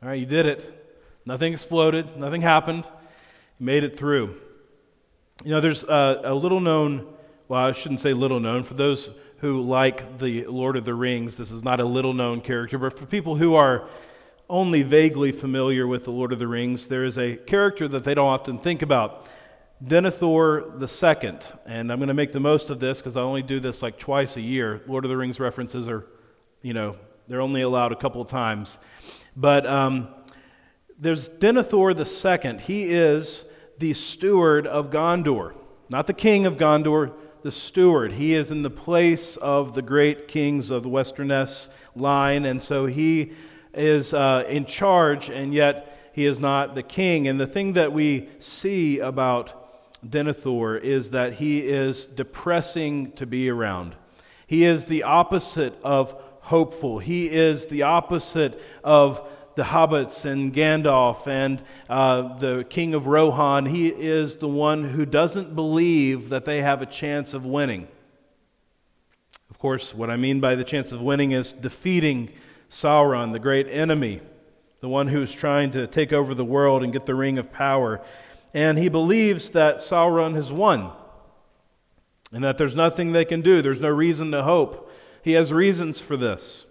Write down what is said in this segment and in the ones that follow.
All right, you did it. Nothing exploded, nothing happened. You made it through. You know, there's a, a little known, well, I shouldn't say little known, for those who like the Lord of the Rings, this is not a little known character, but for people who are only vaguely familiar with the Lord of the Rings, there is a character that they don't often think about. Denethor II, and I'm going to make the most of this because I only do this like twice a year. Lord of the Rings references are, you know, they're only allowed a couple of times. But um, there's Denethor II. He is the steward of Gondor, not the king of Gondor, the steward. He is in the place of the great kings of the Westernesse line, and so he is uh, in charge, and yet he is not the king. And the thing that we see about Denethor is that he is depressing to be around. He is the opposite of hopeful. He is the opposite of the hobbits and Gandalf and uh, the king of Rohan. He is the one who doesn't believe that they have a chance of winning. Of course, what I mean by the chance of winning is defeating Sauron, the great enemy, the one who's trying to take over the world and get the ring of power and he believes that Sauron has won and that there's nothing they can do. There's no reason to hope. He has reasons for this.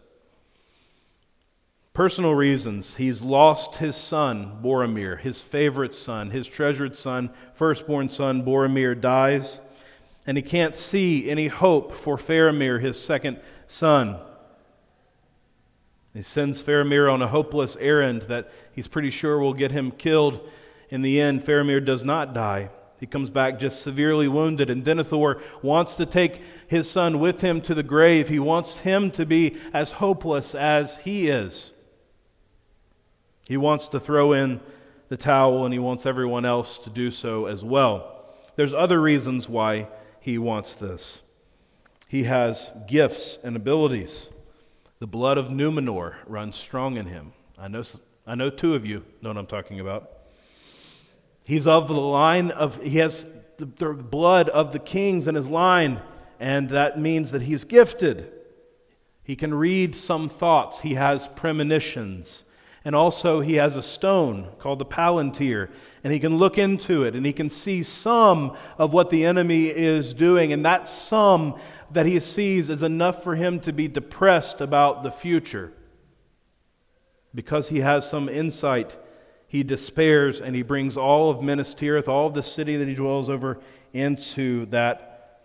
Personal reasons. He's lost his son, Boromir, his favorite son, his treasured son, firstborn son, Boromir, dies, and he can't see any hope for Faramir, his second son. He sends Faramir on a hopeless errand that he's pretty sure will get him killed in the end, Faramir does not die. He comes back just severely wounded, and Denethor wants to take his son with him to the grave. He wants him to be as hopeless as he is. He wants to throw in the towel, and he wants everyone else to do so as well. There's other reasons why he wants this. He has gifts and abilities. The blood of Numenor runs strong in him. I know, I know two of you know what I'm talking about. He's of the line of, he has the, the blood of the kings in his line, and that means that he's gifted. He can read some thoughts, he has premonitions. And also, he has a stone called the Palantir, and he can look into it and he can see some of what the enemy is doing. And that some that he sees is enough for him to be depressed about the future because he has some insight he despairs and he brings all of Minas Tirith, all of the city that he dwells over, into that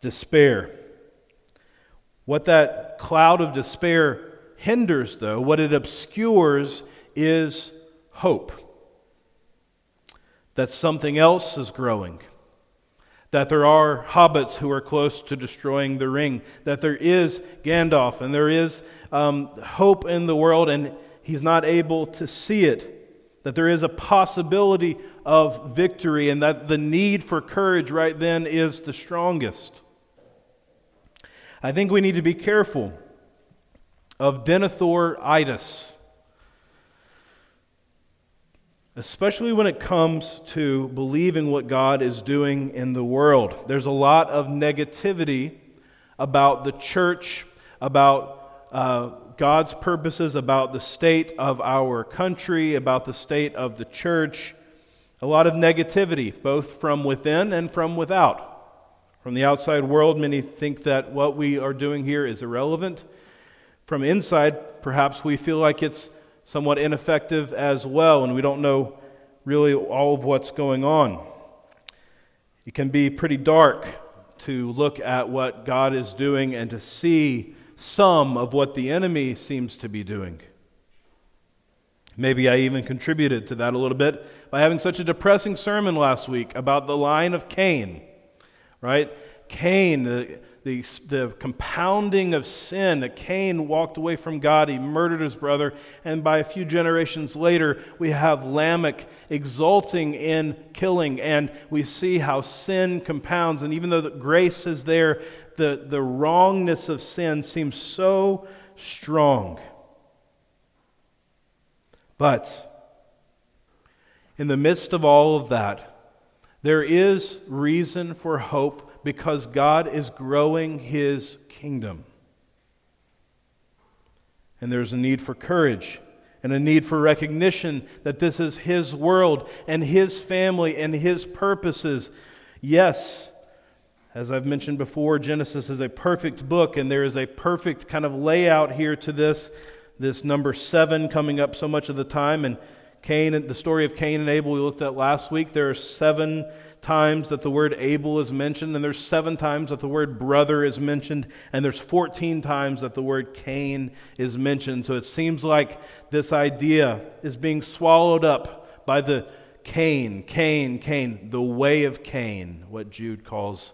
despair. What that cloud of despair hinders, though, what it obscures, is hope. That something else is growing, that there are hobbits who are close to destroying the ring, that there is Gandalf, and there is um, hope in the world, and he's not able to see it that there is a possibility of victory, and that the need for courage right then is the strongest. I think we need to be careful of Denethor-itis, especially when it comes to believing what God is doing in the world. There's a lot of negativity about the church, about uh, God's purposes about the state of our country, about the state of the church. A lot of negativity, both from within and from without. From the outside world, many think that what we are doing here is irrelevant. From inside, perhaps we feel like it's somewhat ineffective as well, and we don't know really all of what's going on. It can be pretty dark to look at what God is doing and to see some of what the enemy seems to be doing. Maybe I even contributed to that a little bit by having such a depressing sermon last week about the line of Cain, right? Cain, the, the, the compounding of sin that Cain walked away from God, he murdered his brother, and by a few generations later, we have Lamech exulting in killing, and we see how sin compounds. And even though the grace is there, the, the wrongness of sin seems so strong. But in the midst of all of that, there is reason for hope because God is growing his kingdom. And there's a need for courage and a need for recognition that this is His world and His family and His purposes. Yes, as I've mentioned before, Genesis is a perfect book, and there is a perfect kind of layout here to this. This number seven coming up so much of the time, and Cain, the story of Cain and Abel we looked at last week. There are seven times that the word Abel is mentioned, and there's seven times that the word brother is mentioned, and there's 14 times that the word Cain is mentioned. So it seems like this idea is being swallowed up by the Cain, Cain, Cain, the way of Cain, what Jude calls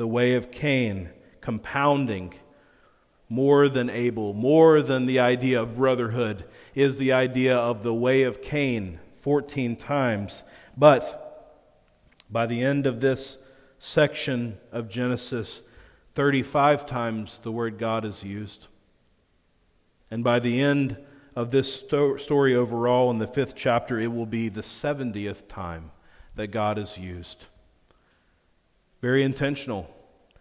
the way of Cain, compounding more than Abel, more than the idea of brotherhood, is the idea of the way of Cain 14 times. But by the end of this section of Genesis, 35 times the word God is used. And by the end of this sto- story overall, in the fifth chapter, it will be the 70th time that God is used. Very intentional.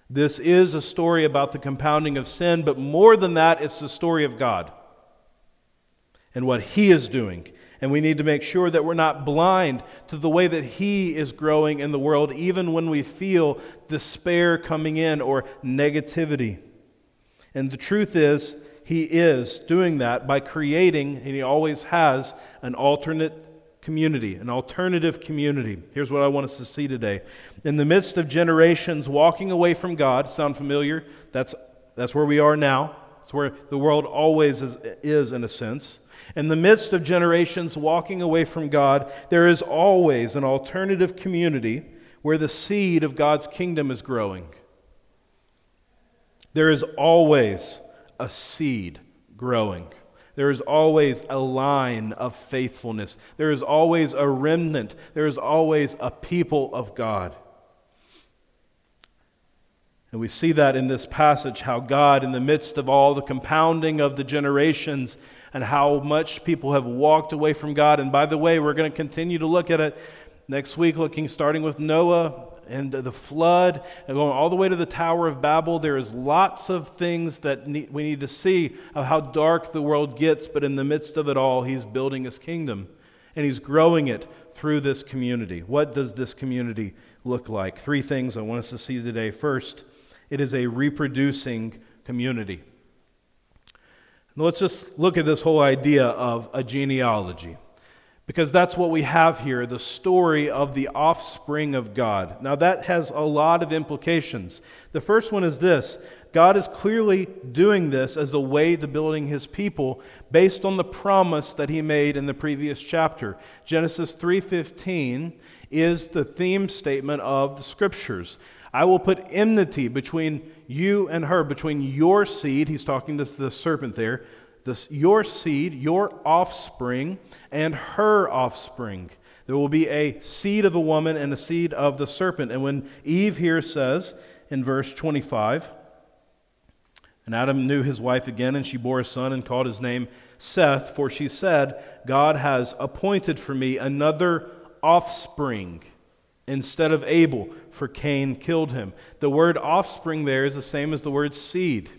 This is a story about the compounding of sin, but more than that, it's the story of God and what He is doing. And we need to make sure that we're not blind to the way that He is growing in the world, even when we feel despair coming in or negativity. And the truth is, He is doing that by creating, and He always has, an alternate community, an alternative community. Here's what I want us to see today. In the midst of generations walking away from God, sound familiar? That's, that's where we are now. It's where the world always is, is, in a sense. In the midst of generations walking away from God, there is always an alternative community where the seed of God's kingdom is growing. There is always a seed growing. There is always a line of faithfulness. There is always a remnant. There is always a people of God. And we see that in this passage how God, in the midst of all the compounding of the generations, and how much people have walked away from God. And by the way, we're going to continue to look at it next week, looking starting with Noah and the flood and going all the way to the Tower of Babel. There is lots of things that we need to see of how dark the world gets, but in the midst of it all, he's building his kingdom and he's growing it through this community. What does this community look like? Three things I want us to see today. First, it is a reproducing community. Now let's just look at this whole idea of a genealogy. Because that's what we have here the story of the offspring of God. Now, that has a lot of implications. The first one is this God is clearly doing this as a way to building his people based on the promise that he made in the previous chapter. Genesis 3:15 is the theme statement of the scriptures. I will put enmity between you and her, between your seed, he's talking to the serpent there, this, your seed, your offspring, and her offspring. There will be a seed of the woman and a seed of the serpent. And when Eve here says in verse 25, and Adam knew his wife again, and she bore a son and called his name Seth, for she said, God has appointed for me another offspring instead of Abel, for Cain killed him. The word offspring there is the same as the word seed.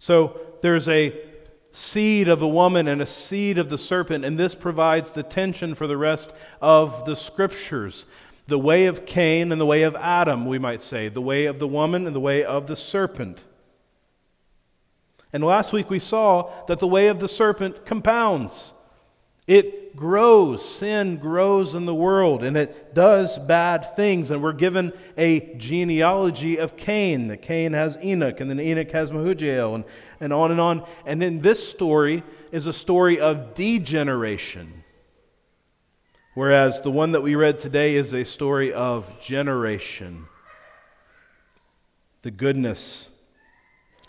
So there's a seed of the woman and a seed of the serpent, and this provides the tension for the rest of the scriptures. The way of Cain and the way of Adam, we might say, the way of the woman and the way of the serpent. And last week we saw that the way of the serpent compounds. It grows. Sin grows in the world and it does bad things. And we're given a genealogy of Cain. That Cain has Enoch, and then Enoch has Mehujael, and, and on and on. And then this story is a story of degeneration. Whereas the one that we read today is a story of generation. The goodness.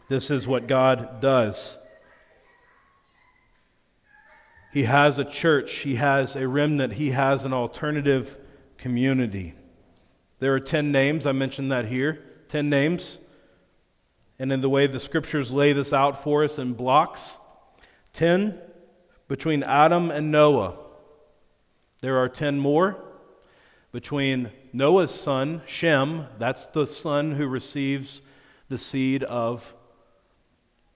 This is what God does. He has a church, he has a remnant, he has an alternative community. There are 10 names, I mentioned that here. 10 names. And in the way the scriptures lay this out for us in blocks 10 between Adam and Noah. There are 10 more between Noah's son, Shem, that's the son who receives the seed of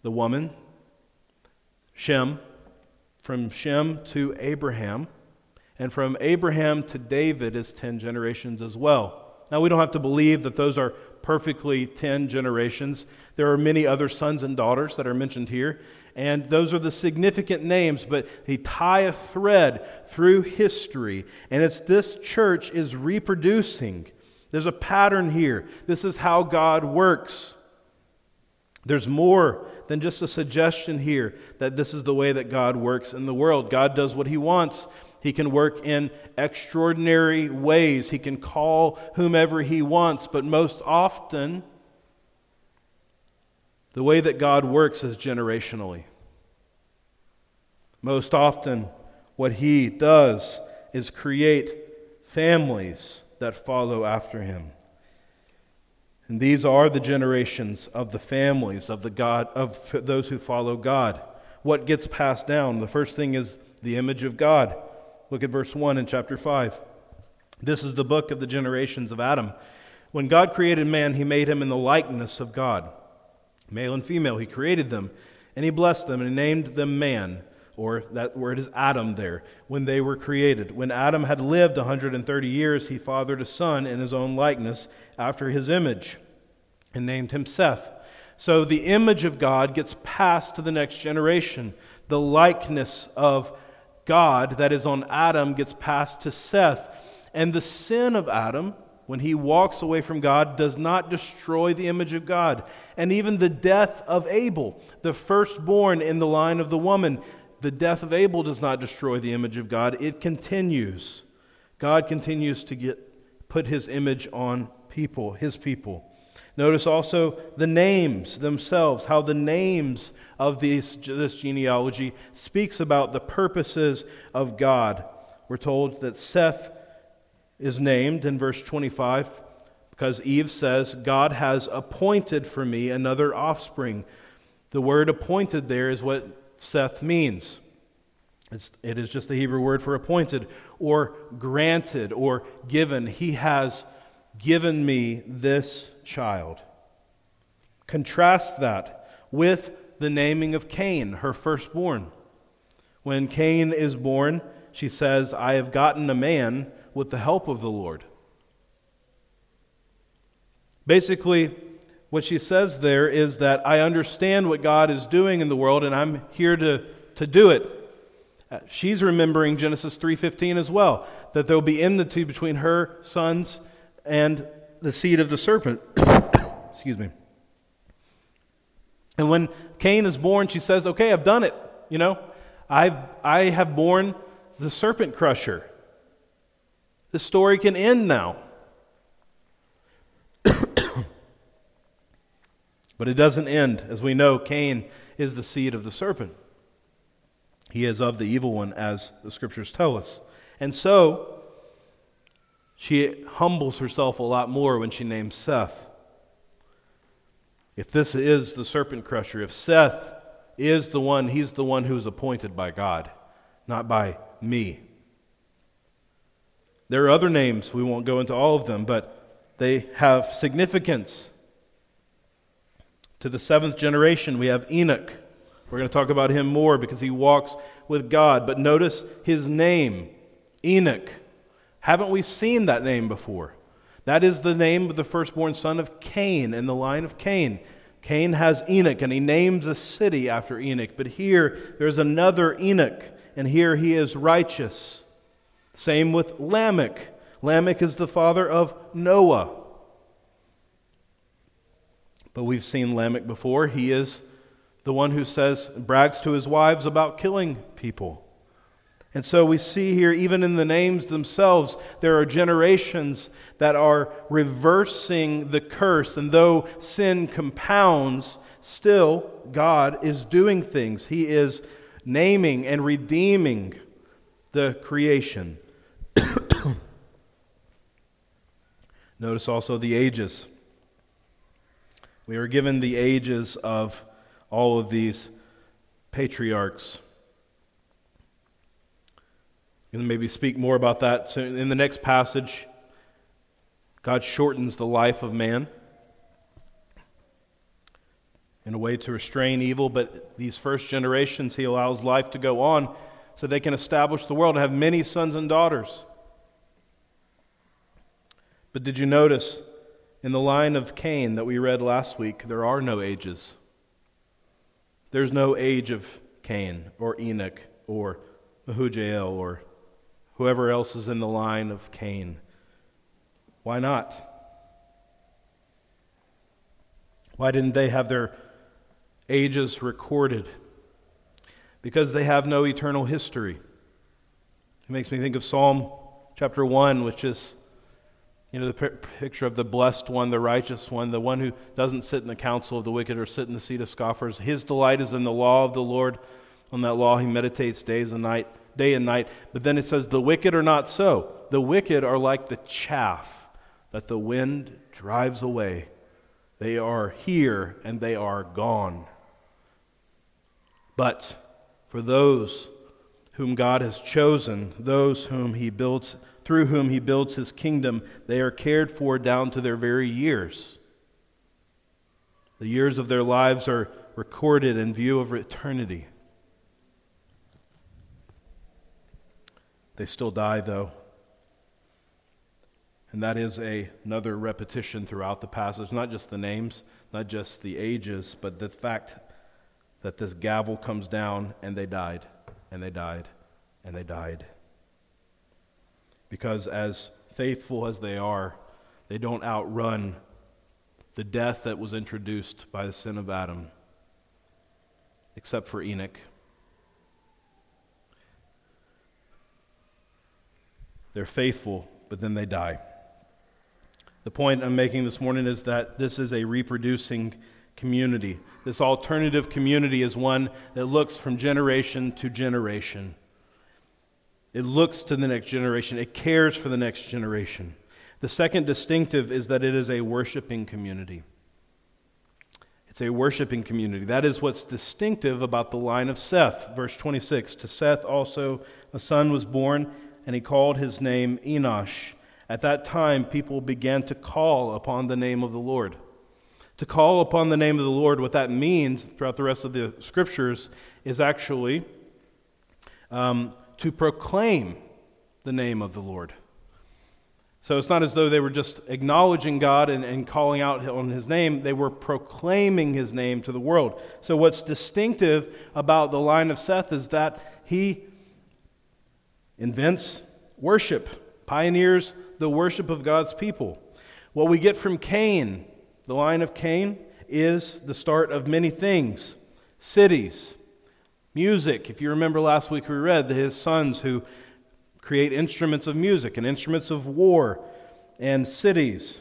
the woman, Shem, from Shem to Abraham, and from Abraham to David is 10 generations as well. Now, we don't have to believe that those are perfectly 10 generations. There are many other sons and daughters that are mentioned here, and those are the significant names, but they tie a thread through history, and it's this church is reproducing. There's a pattern here. This is how God works. There's more than just a suggestion here that this is the way that God works in the world. God does what He wants. He can work in extraordinary ways. He can call whomever He wants, but most often, the way that God works is generationally. Most often, what He does is create families that follow after Him. And these are the generations of the families of the God of those who follow God. What gets passed down? The first thing is the image of God. Look at verse 1 in chapter 5. This is the book of the generations of Adam. When God created man, he made him in the likeness of God. Male and female, he created them, and he blessed them, and he named them man, or that word is Adam there, when they were created. When Adam had lived 130 years, he fathered a son in his own likeness, after his image, and named him Seth. So the image of God gets passed to the next generation. The likeness of God that is on Adam gets passed to Seth. And the sin of Adam, when he walks away from God, does not destroy the image of God. And even the death of Abel, the firstborn in the line of the woman, the death of Abel does not destroy the image of God. It continues. God continues to get, put his image on people, his people. Notice also the names themselves, how the names of these, this genealogy speaks about the purposes of God. We're told that Seth is named in verse 25 because Eve says, God has appointed for me another offspring. The word appointed there is what Seth means. It's, it is just the Hebrew word for appointed or granted or given. He has given me this child. Contrast that with the naming of Cain, her firstborn. When Cain is born, she says, I have gotten a man with the help of the Lord. Basically, what she says there is that I understand what God is doing in the world and I'm here to, to do it. Uh, she's remembering Genesis 3:15 as well, that there'll be enmity between her sons and the seed of the serpent. Excuse me. And when Cain is born, she says, Okay, I've done it. You know, I've, I have born the serpent crusher. The story can end now. But it doesn't end. As we know, Cain is the seed of the serpent. He is of the evil one, as the scriptures tell us. And so, she humbles herself a lot more when she names Seth. If this is the serpent crusher, if Seth is the one, he's the one who's appointed by God, not by me. There are other names, we won't go into all of them, but they have significance. To the seventh generation, we have Enoch. We're going to talk about him more because he walks with God. But notice his name, Enoch. Haven't we seen that name before? That is the name of the firstborn son of Cain in the line of Cain. Cain has Enoch, and he names a city after Enoch. But here, there's another Enoch, and here he is righteous. Same with Lamech. Lamech is the father of Noah. But we've seen Lamech before. He is the one who says, brags to his wives about killing people. And so we see here, even in the names themselves, there are generations that are reversing the curse. And though sin compounds, still God is doing things. He is naming and redeeming the creation. Notice also the ages. We are given the ages of all of these patriarchs And maybe speak more about that in the next passage. God shortens the life of man. in a way to restrain evil, but these first generations, he allows life to go on so they can establish the world and have many sons and daughters. But did you notice in the line of Cain that we read last week, there are no ages? There's no age of Cain or Enoch or Mehujael or whoever else is in the line of Cain. Why not? Why didn't they have their ages recorded? Because they have no eternal history. It makes me think of Psalm chapter 1, which is you know, the picture of the blessed one, the righteous one, the one who doesn't sit in the council of the wicked or sit in the seat of scoffers. His delight is in the law of the Lord. On that law he meditates days and night, day and night. But then it says, the wicked are not so. The wicked are like the chaff that the wind drives away. They are here and they are gone. But for those whom God has chosen, those whom he builds through whom he builds his kingdom, they are cared for down to their very years. The years of their lives are recorded in view of eternity. They still die, though. And that is a, another repetition throughout the passage, not just the names, not just the ages, but the fact that this gavel comes down and they died, and they died, and they died. Because as faithful as they are, they don't outrun the death that was introduced by the sin of Adam, except for Enoch. They're faithful, but then they die. The point I'm making this morning is that this is a reproducing community. This alternative community is one that looks from generation to generation. It looks to the next generation, it cares for the next generation. The second distinctive is that it is a worshiping community. It's a worshiping community. That is what's distinctive about the line of Seth. Verse 26 To Seth also a son was born, and he called his name Enosh. At that time, people began to call upon the name of the Lord. To call upon the name of the Lord, what that means throughout the rest of the scriptures is actually um, to proclaim the name of the Lord. So it's not as though they were just acknowledging God and, and calling out on his name, they were proclaiming his name to the world. So, what's distinctive about the line of Seth is that he invents worship, pioneers the worship of God's people. What we get from Cain, the line of Cain, is the start of many things cities, music. If you remember last week, we read that his sons who create instruments of music and instruments of war and cities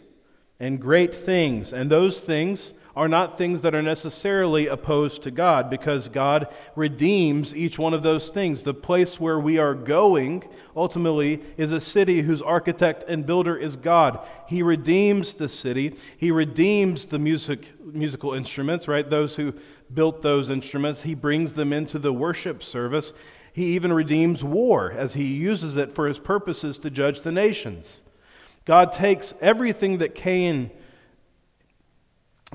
and great things. And those things are not things that are necessarily opposed to God because God redeems each one of those things. The place where we are going ultimately is a city whose architect and builder is God. He redeems the city, He redeems the music, musical instruments, right? Those who built those instruments, He brings them into the worship service. He even redeems war as He uses it for His purposes to judge the nations. God takes everything that Cain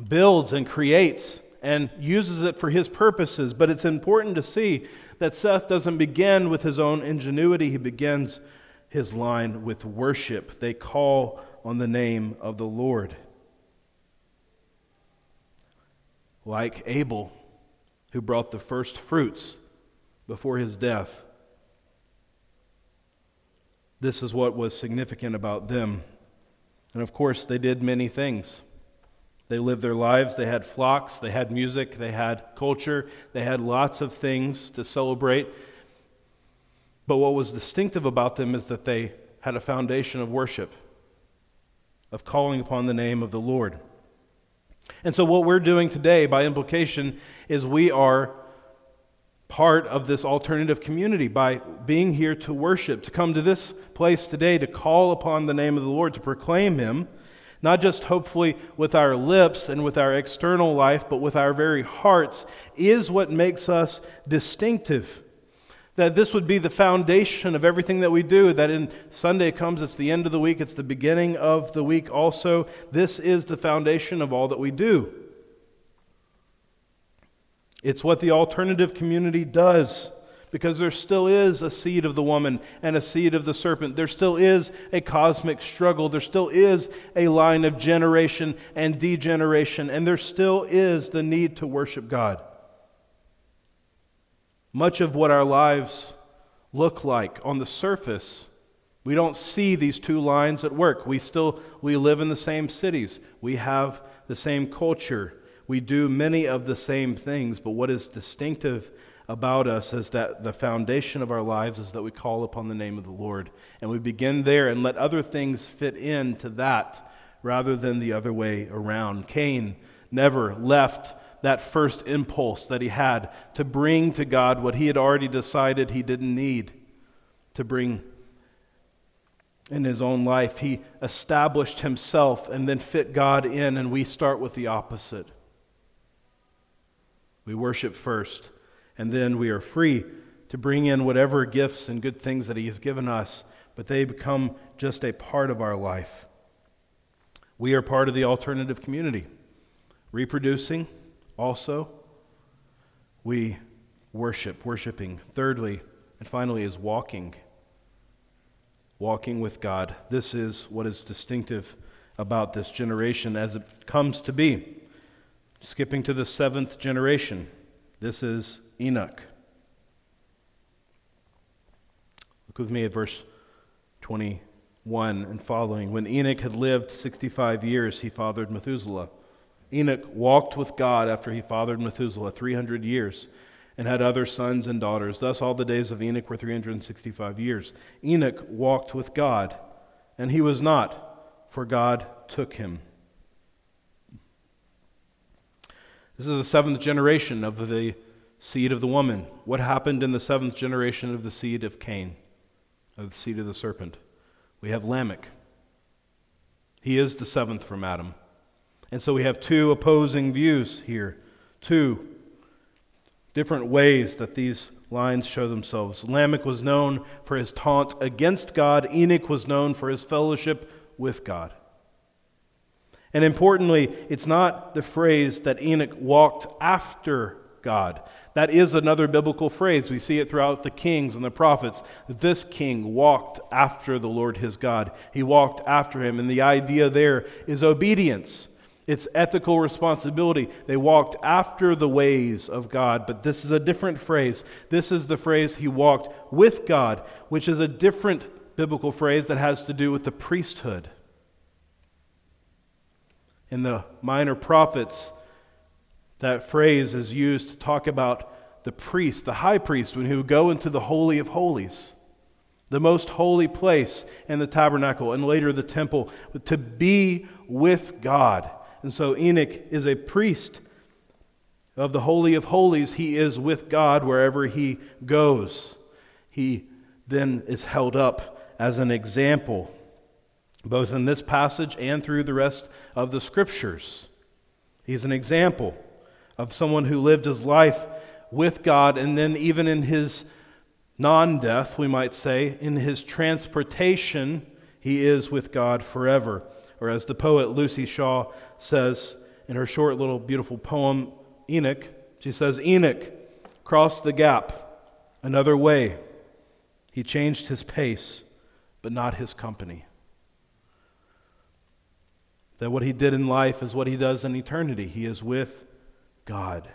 builds and creates and uses it for his purposes. But it's important to see that Seth doesn't begin with his own ingenuity, he begins his line with worship. They call on the name of the Lord. Like Abel, who brought the first fruits before his death. This is what was significant about them. And of course, they did many things. They lived their lives. They had flocks, they had music, they had culture, they had lots of things to celebrate. But what was distinctive about them is that they had a foundation of worship, of calling upon the name of the Lord. And so, what we're doing today, by implication, is we are part of this alternative community by being here to worship, to come to this place today to call upon the name of the Lord, to proclaim Him not just hopefully with our lips and with our external life, but with our very hearts, is what makes us distinctive. That this would be the foundation of everything that we do. That in Sunday comes, it's the end of the week, it's the beginning of the week also. This is the foundation of all that we do. It's what the alternative community does because there still is a seed of the woman and a seed of the serpent. There still is a cosmic struggle. There still is a line of generation and degeneration, and there still is the need to worship God. Much of what our lives look like on the surface we don't see these two lines at work. We still we live in the same cities. We have the same culture. We do many of the same things, but what is distinctive about us is that the foundation of our lives is that we call upon the name of the Lord. And we begin there and let other things fit into that rather than the other way around. Cain never left that first impulse that he had to bring to God what he had already decided he didn't need to bring in his own life. He established himself and then fit God in, and we start with the opposite. We worship first, and then we are free to bring in whatever gifts and good things that he has given us, but they become just a part of our life. We are part of the alternative community. Reproducing, also, we worship, worshiping. Thirdly, and finally, is walking walking with God. This is what is distinctive about this generation as it comes to be. Skipping to the seventh generation, this is Enoch. Look with me at verse 21 and following. When Enoch had lived 65 years, he fathered Methuselah. Enoch walked with God after he fathered Methuselah 300 years and had other sons and daughters. Thus, all the days of Enoch were 365 years. Enoch walked with God, and he was not, for God took him. This is the seventh generation of the seed of the woman. What happened in the seventh generation of the seed of Cain, of the seed of the serpent? We have Lamech. He is the seventh from Adam. And so we have two opposing views here. Two different ways that these lines show themselves. Lamech was known for his taunt against God, Enoch was known for his fellowship with God. And importantly, it's not the phrase that Enoch walked after God. That is another biblical phrase. We see it throughout the kings and the prophets. This king walked after the Lord his God. He walked after him. And the idea there is obedience. It's ethical responsibility. They walked after the ways of God, but this is a different phrase. This is the phrase he walked with God, which is a different biblical phrase that has to do with the priesthood. In the minor prophets, that phrase is used to talk about the priest, the high priest, when he would go into the Holy of Holies, the most holy place in the tabernacle, and later the temple, to be with God. And so Enoch is a priest of the Holy of Holies. He is with God wherever he goes. He then is held up as an example, both in this passage and through the rest of the scriptures. He's an example of someone who lived his life with God, and then even in his non death, we might say, in his transportation, he is with God forever. Or as the poet Luci Shaw says in her short little beautiful poem, Enoch, she says, Enoch crossed the gap another way. He changed his pace, but not his company. That what he did in life is what he does in eternity. He is with God.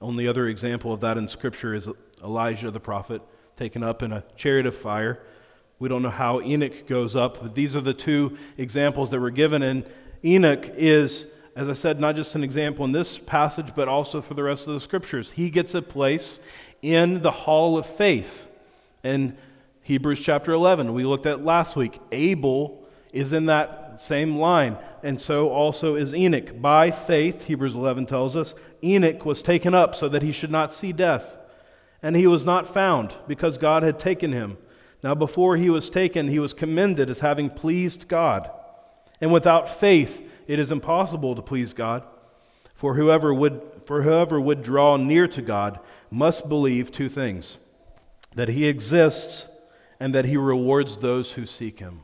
Only other example of that in Scripture is Elijah the prophet, taken up in a chariot of fire. We don't know how Enoch goes up, but these are the two examples that were given. And Enoch is, as I said, not just an example in this passage, but also for the rest of the scriptures. He gets a place in the hall of faith. In Hebrews chapter 11, we looked at last week, Abel is in that same line, and so also is Enoch. By faith, Hebrews 11 tells us, Enoch was taken up so that he should not see death. And he was not found because God had taken him. Now, before he was taken, he was commended as having pleased God. And without faith, it is impossible to please God. For whoever would, for whoever would draw near to God must believe two things that he exists and that he rewards those who seek him.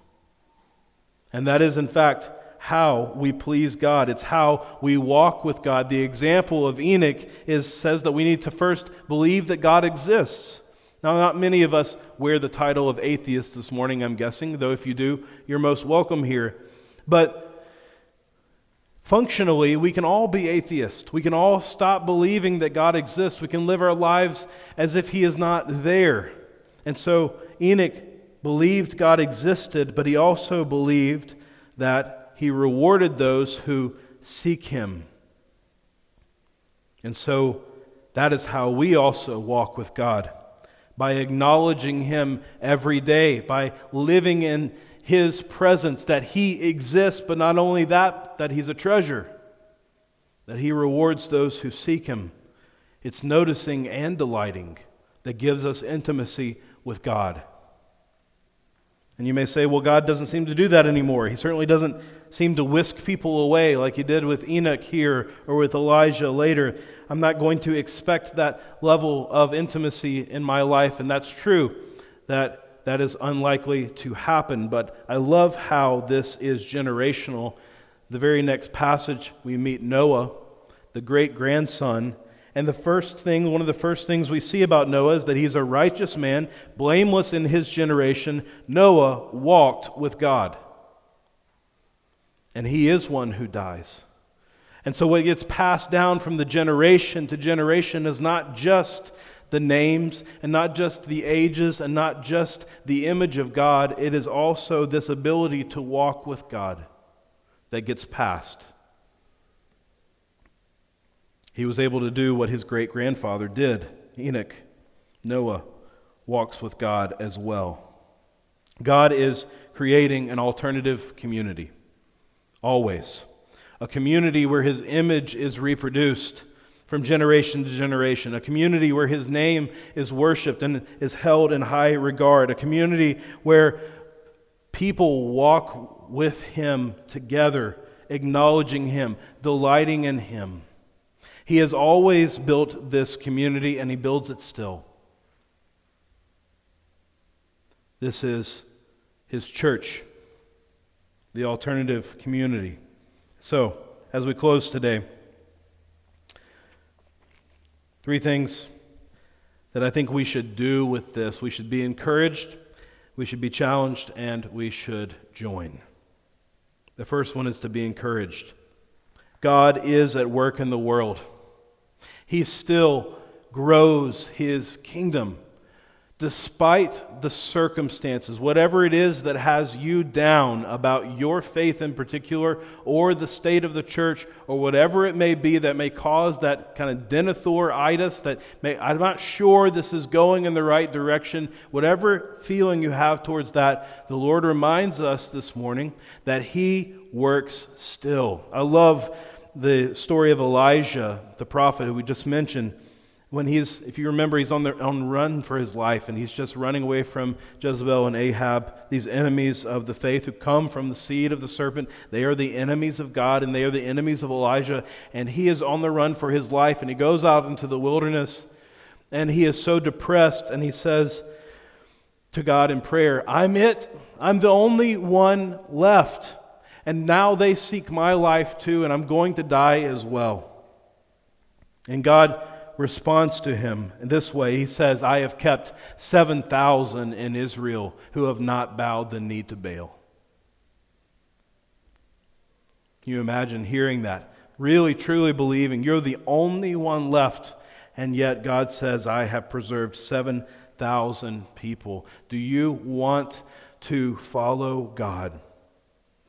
And that is, in fact, how we please God. It's how we walk with God. The example of Enoch is says that we need to first believe that God exists. Now, not many of us wear the title of atheist this morning, I'm guessing, though if you do, you're most welcome here. But Functionally, we can all be atheists. We can all stop believing that God exists. We can live our lives as if He is not there. And so Enoch believed God existed, but he also believed that He rewarded those who seek Him. And so that is how we also walk with God by acknowledging Him every day, by living in his presence, that he exists, but not only that, that he's a treasure, that he rewards those who seek him. It's noticing and delighting that gives us intimacy with God. And you may say, well, God doesn't seem to do that anymore. He certainly doesn't seem to whisk people away like he did with Enoch here or with Elijah later. I'm not going to expect that level of intimacy in my life, and that's true. That that is unlikely to happen. But I love how this is generational. The very next passage, we meet Noah, the great grandson. And the first thing, one of the first things we see about Noah is that he's a righteous man, blameless in his generation. Noah walked with God. And he is one who dies. And so, what gets passed down from the generation to generation is not just the names and not just the ages and not just the image of God, it is also this ability to walk with God that gets passed. He was able to do what his great grandfather did. Enoch, Noah, walks with God as well. God is creating an alternative community, always. A community where his image is reproduced from generation to generation, a community where his name is worshiped and is held in high regard, a community where people walk with him together, acknowledging him, delighting in him. He has always built this community and he builds it still. This is his church, the alternative community. So, as we close today, Three things that I think we should do with this we should be encouraged, we should be challenged, and we should join. The first one is to be encouraged. God is at work in the world. He still grows his kingdom despite the circumstances, whatever it is that has you down about your faith in particular, or the state of the church, or whatever it may be that may cause that kind of denethor-itis, that may, I'm not sure this is going in the right direction, whatever feeling you have towards that, the Lord reminds us this morning that He works still. I love the story of Elijah, the prophet who we just mentioned when he's, if you remember, he's on the on run for his life, and he's just running away from Jezebel and Ahab, these enemies of the faith who come from the seed of the serpent. They are the enemies of God, and they are the enemies of Elijah. And he is on the run for his life, and he goes out into the wilderness, and he is so depressed, and he says to God in prayer, "I'm it. I'm the only one left, and now they seek my life too, and I'm going to die as well." And God responds to him this way. He says, I have kept 7,000 in Israel who have not bowed the knee to Baal. Can you imagine hearing that? Really, truly believing you're the only one left, and yet God says, I have preserved 7,000 people. Do you want to follow God?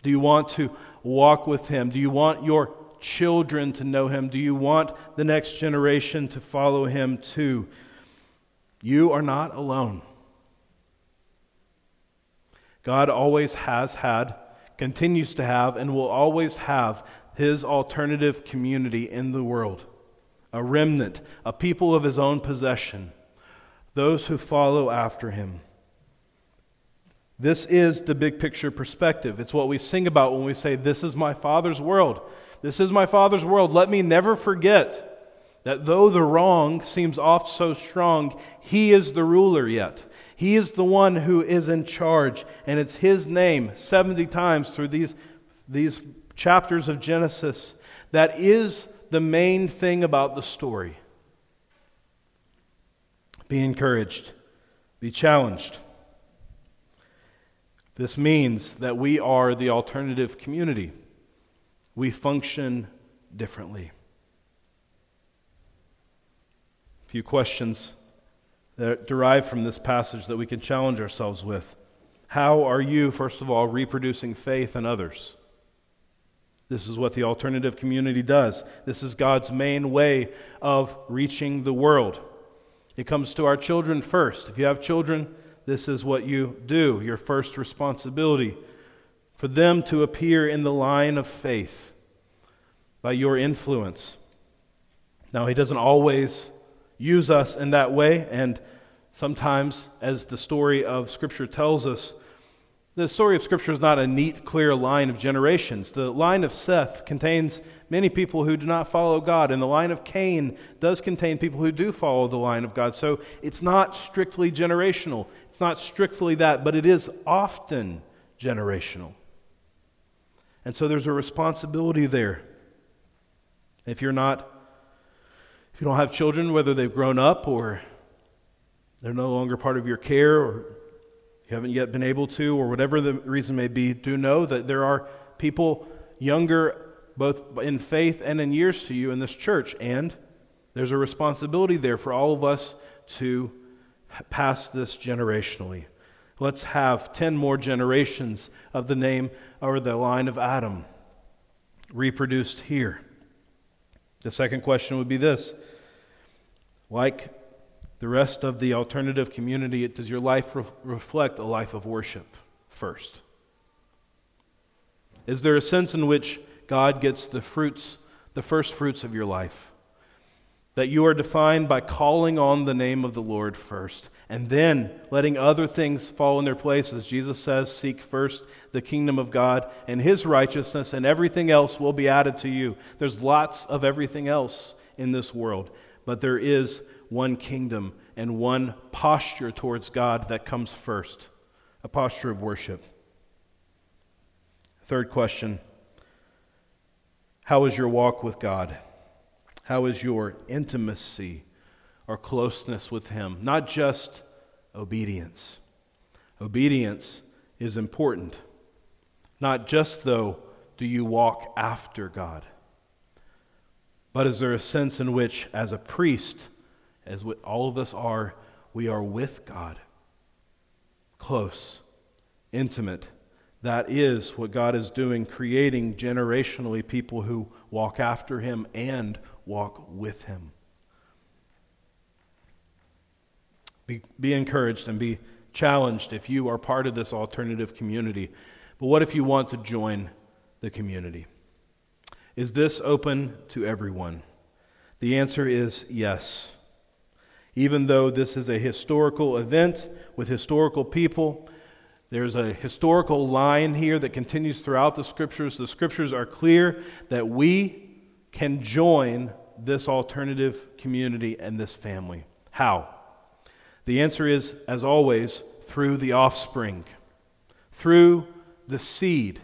Do you want to walk with Him? Do you want your children to know him? Do you want the next generation to follow him too? You are not alone. God always has had, continues to have, and will always have his alternative community in the world a remnant, a people of his own possession, those who follow after him. This is the big picture perspective. It's what we sing about when we say, This is my Father's world. This is my Father's world. Let me never forget that though the wrong seems oft so strong, He is the ruler yet. He is the one who is in charge, and it's His name 70 times through these, these chapters of Genesis that is the main thing about the story. Be encouraged, be challenged. This means that we are the alternative community. We function differently. A few questions that derive from this passage that we can challenge ourselves with. How are you, first of all, reproducing faith in others? This is what the alternative community does. This is God's main way of reaching the world. It comes to our children first. If you have children, this is what you do, your first responsibility for them to appear in the line of faith by your influence. Now, He doesn't always use us in that way, and sometimes, as the story of Scripture tells us, the story of Scripture is not a neat, clear line of generations. The line of Seth contains many people who do not follow God, and the line of Cain does contain people who do follow the line of God. So it's not strictly generational. It's not strictly that, but it is often generational. And so there's a responsibility there. If you're not, if you don't have children, whether they've grown up or they're no longer part of your care or you haven't yet been able to, or whatever the reason may be, do know that there are people younger, both in faith and in years to you in this church. And there's a responsibility there for all of us to pass this generationally. Let's have 10 more generations of the name or the line of Adam reproduced here. The second question would be this Like the rest of the alternative community, does your life re- reflect a life of worship first? Is there a sense in which God gets the fruits, the first fruits of your life? That you are defined by calling on the name of the Lord first, and then letting other things fall in their places. Jesus says, Seek first the kingdom of God and his righteousness, and everything else will be added to you. There's lots of everything else in this world, but there is one kingdom and one posture towards God that comes first a posture of worship. Third question How is your walk with God? How is your intimacy or closeness with Him? Not just obedience. Obedience is important. Not just, though, do you walk after God, but is there a sense in which, as a priest, as all of us are, we are with God. Close, intimate. That is what God is doing, creating generationally people who walk after Him and walk with Him. Be, be encouraged and be challenged if you are part of this alternative community. But what if you want to join the community? Is this open to everyone? The answer is yes. Even though this is a historical event with historical people, there's a historical line here that continues throughout the scriptures. The scriptures are clear that we can join this alternative community and this family. How? The answer is, as always, through the offspring, through the seed.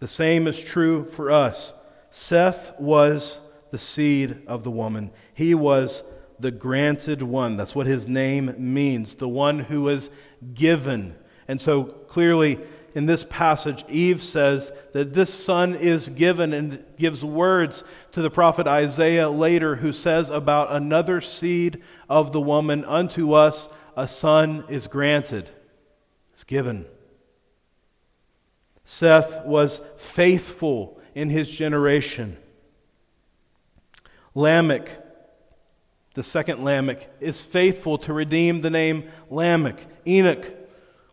The same is true for us. Seth was the seed of the woman. He was the granted one. That's what his name means, the one who was given. And so clearly, in this passage, Eve says that this son is given and gives words to the prophet Isaiah later, who says about another seed of the woman, unto us a son is granted, is given. Seth was faithful in his generation. Lamech, the second Lamech, is faithful to redeem the name Lamech. Enoch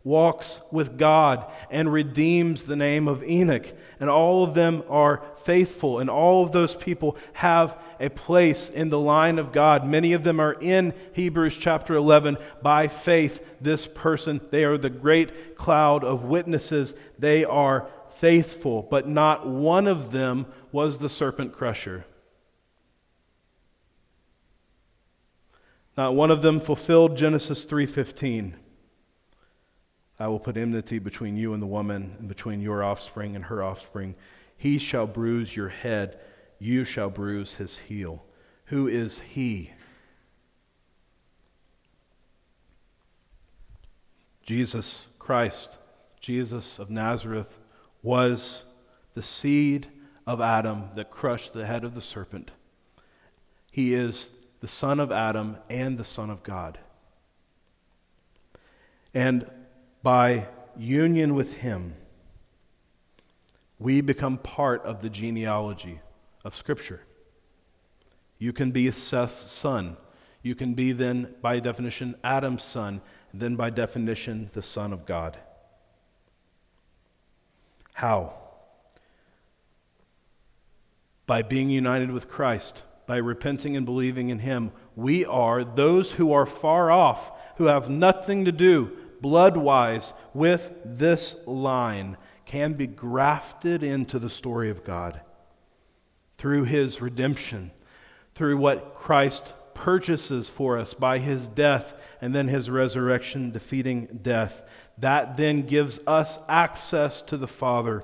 walks with God and redeems the name of Enoch. And all of them are faithful, and all of those people have a place in the line of God. Many of them are in Hebrews chapter 11 by faith. This person, they are the great cloud of witnesses. They are faithful, but not one of them was the serpent crusher. Not one of them fulfilled Genesis 3:15. I will put enmity between you and the woman, and between your offspring and her offspring. He shall bruise your head, you shall bruise his heel. Who is he? Jesus Christ, Jesus of Nazareth, was the seed of Adam that crushed the head of the serpent. He is the son of Adam and the son of God. And by union with him, we become part of the genealogy of Scripture. You can be Seth's son. You can be then, by definition, Adam's son, then by definition, the Son of God. How? By being united with Christ, by repenting and believing in Him. We are those who are far off, who have nothing to do blood wise with this line can be grafted into the story of God through his redemption, through what Christ purchases for us by his death and then his resurrection, defeating death. That then gives us access to the Father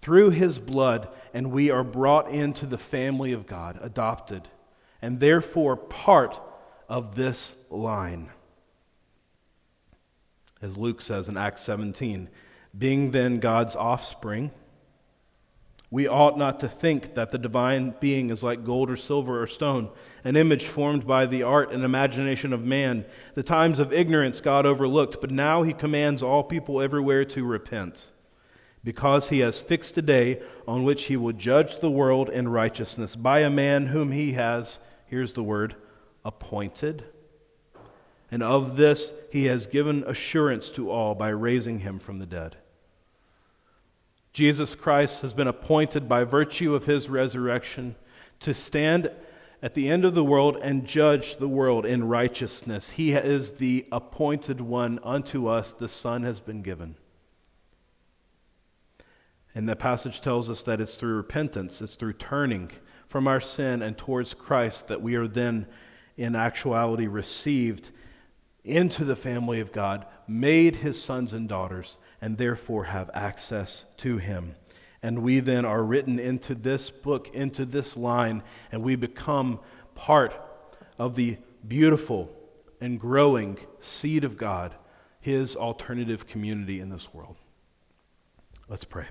through his blood, and we are brought into the family of God, adopted, and therefore part of this line as Luke says in Acts 17. Being then God's offspring, we ought not to think that the divine being is like gold or silver or stone, an image formed by the art and imagination of man. The times of ignorance God overlooked, but now he commands all people everywhere to repent, because he has fixed a day on which he will judge the world in righteousness by a man whom he has, here's the word, appointed and of this he has given assurance to all by raising him from the dead. Jesus Christ has been appointed by virtue of his resurrection to stand at the end of the world and judge the world in righteousness. He is the appointed one unto us, the Son has been given. And the passage tells us that it's through repentance, it's through turning from our sin and towards Christ that we are then, in actuality, received into the family of God, made his sons and daughters, and therefore have access to him. And we then are written into this book, into this line, and we become part of the beautiful and growing seed of God, his alternative community in this world. Let's pray.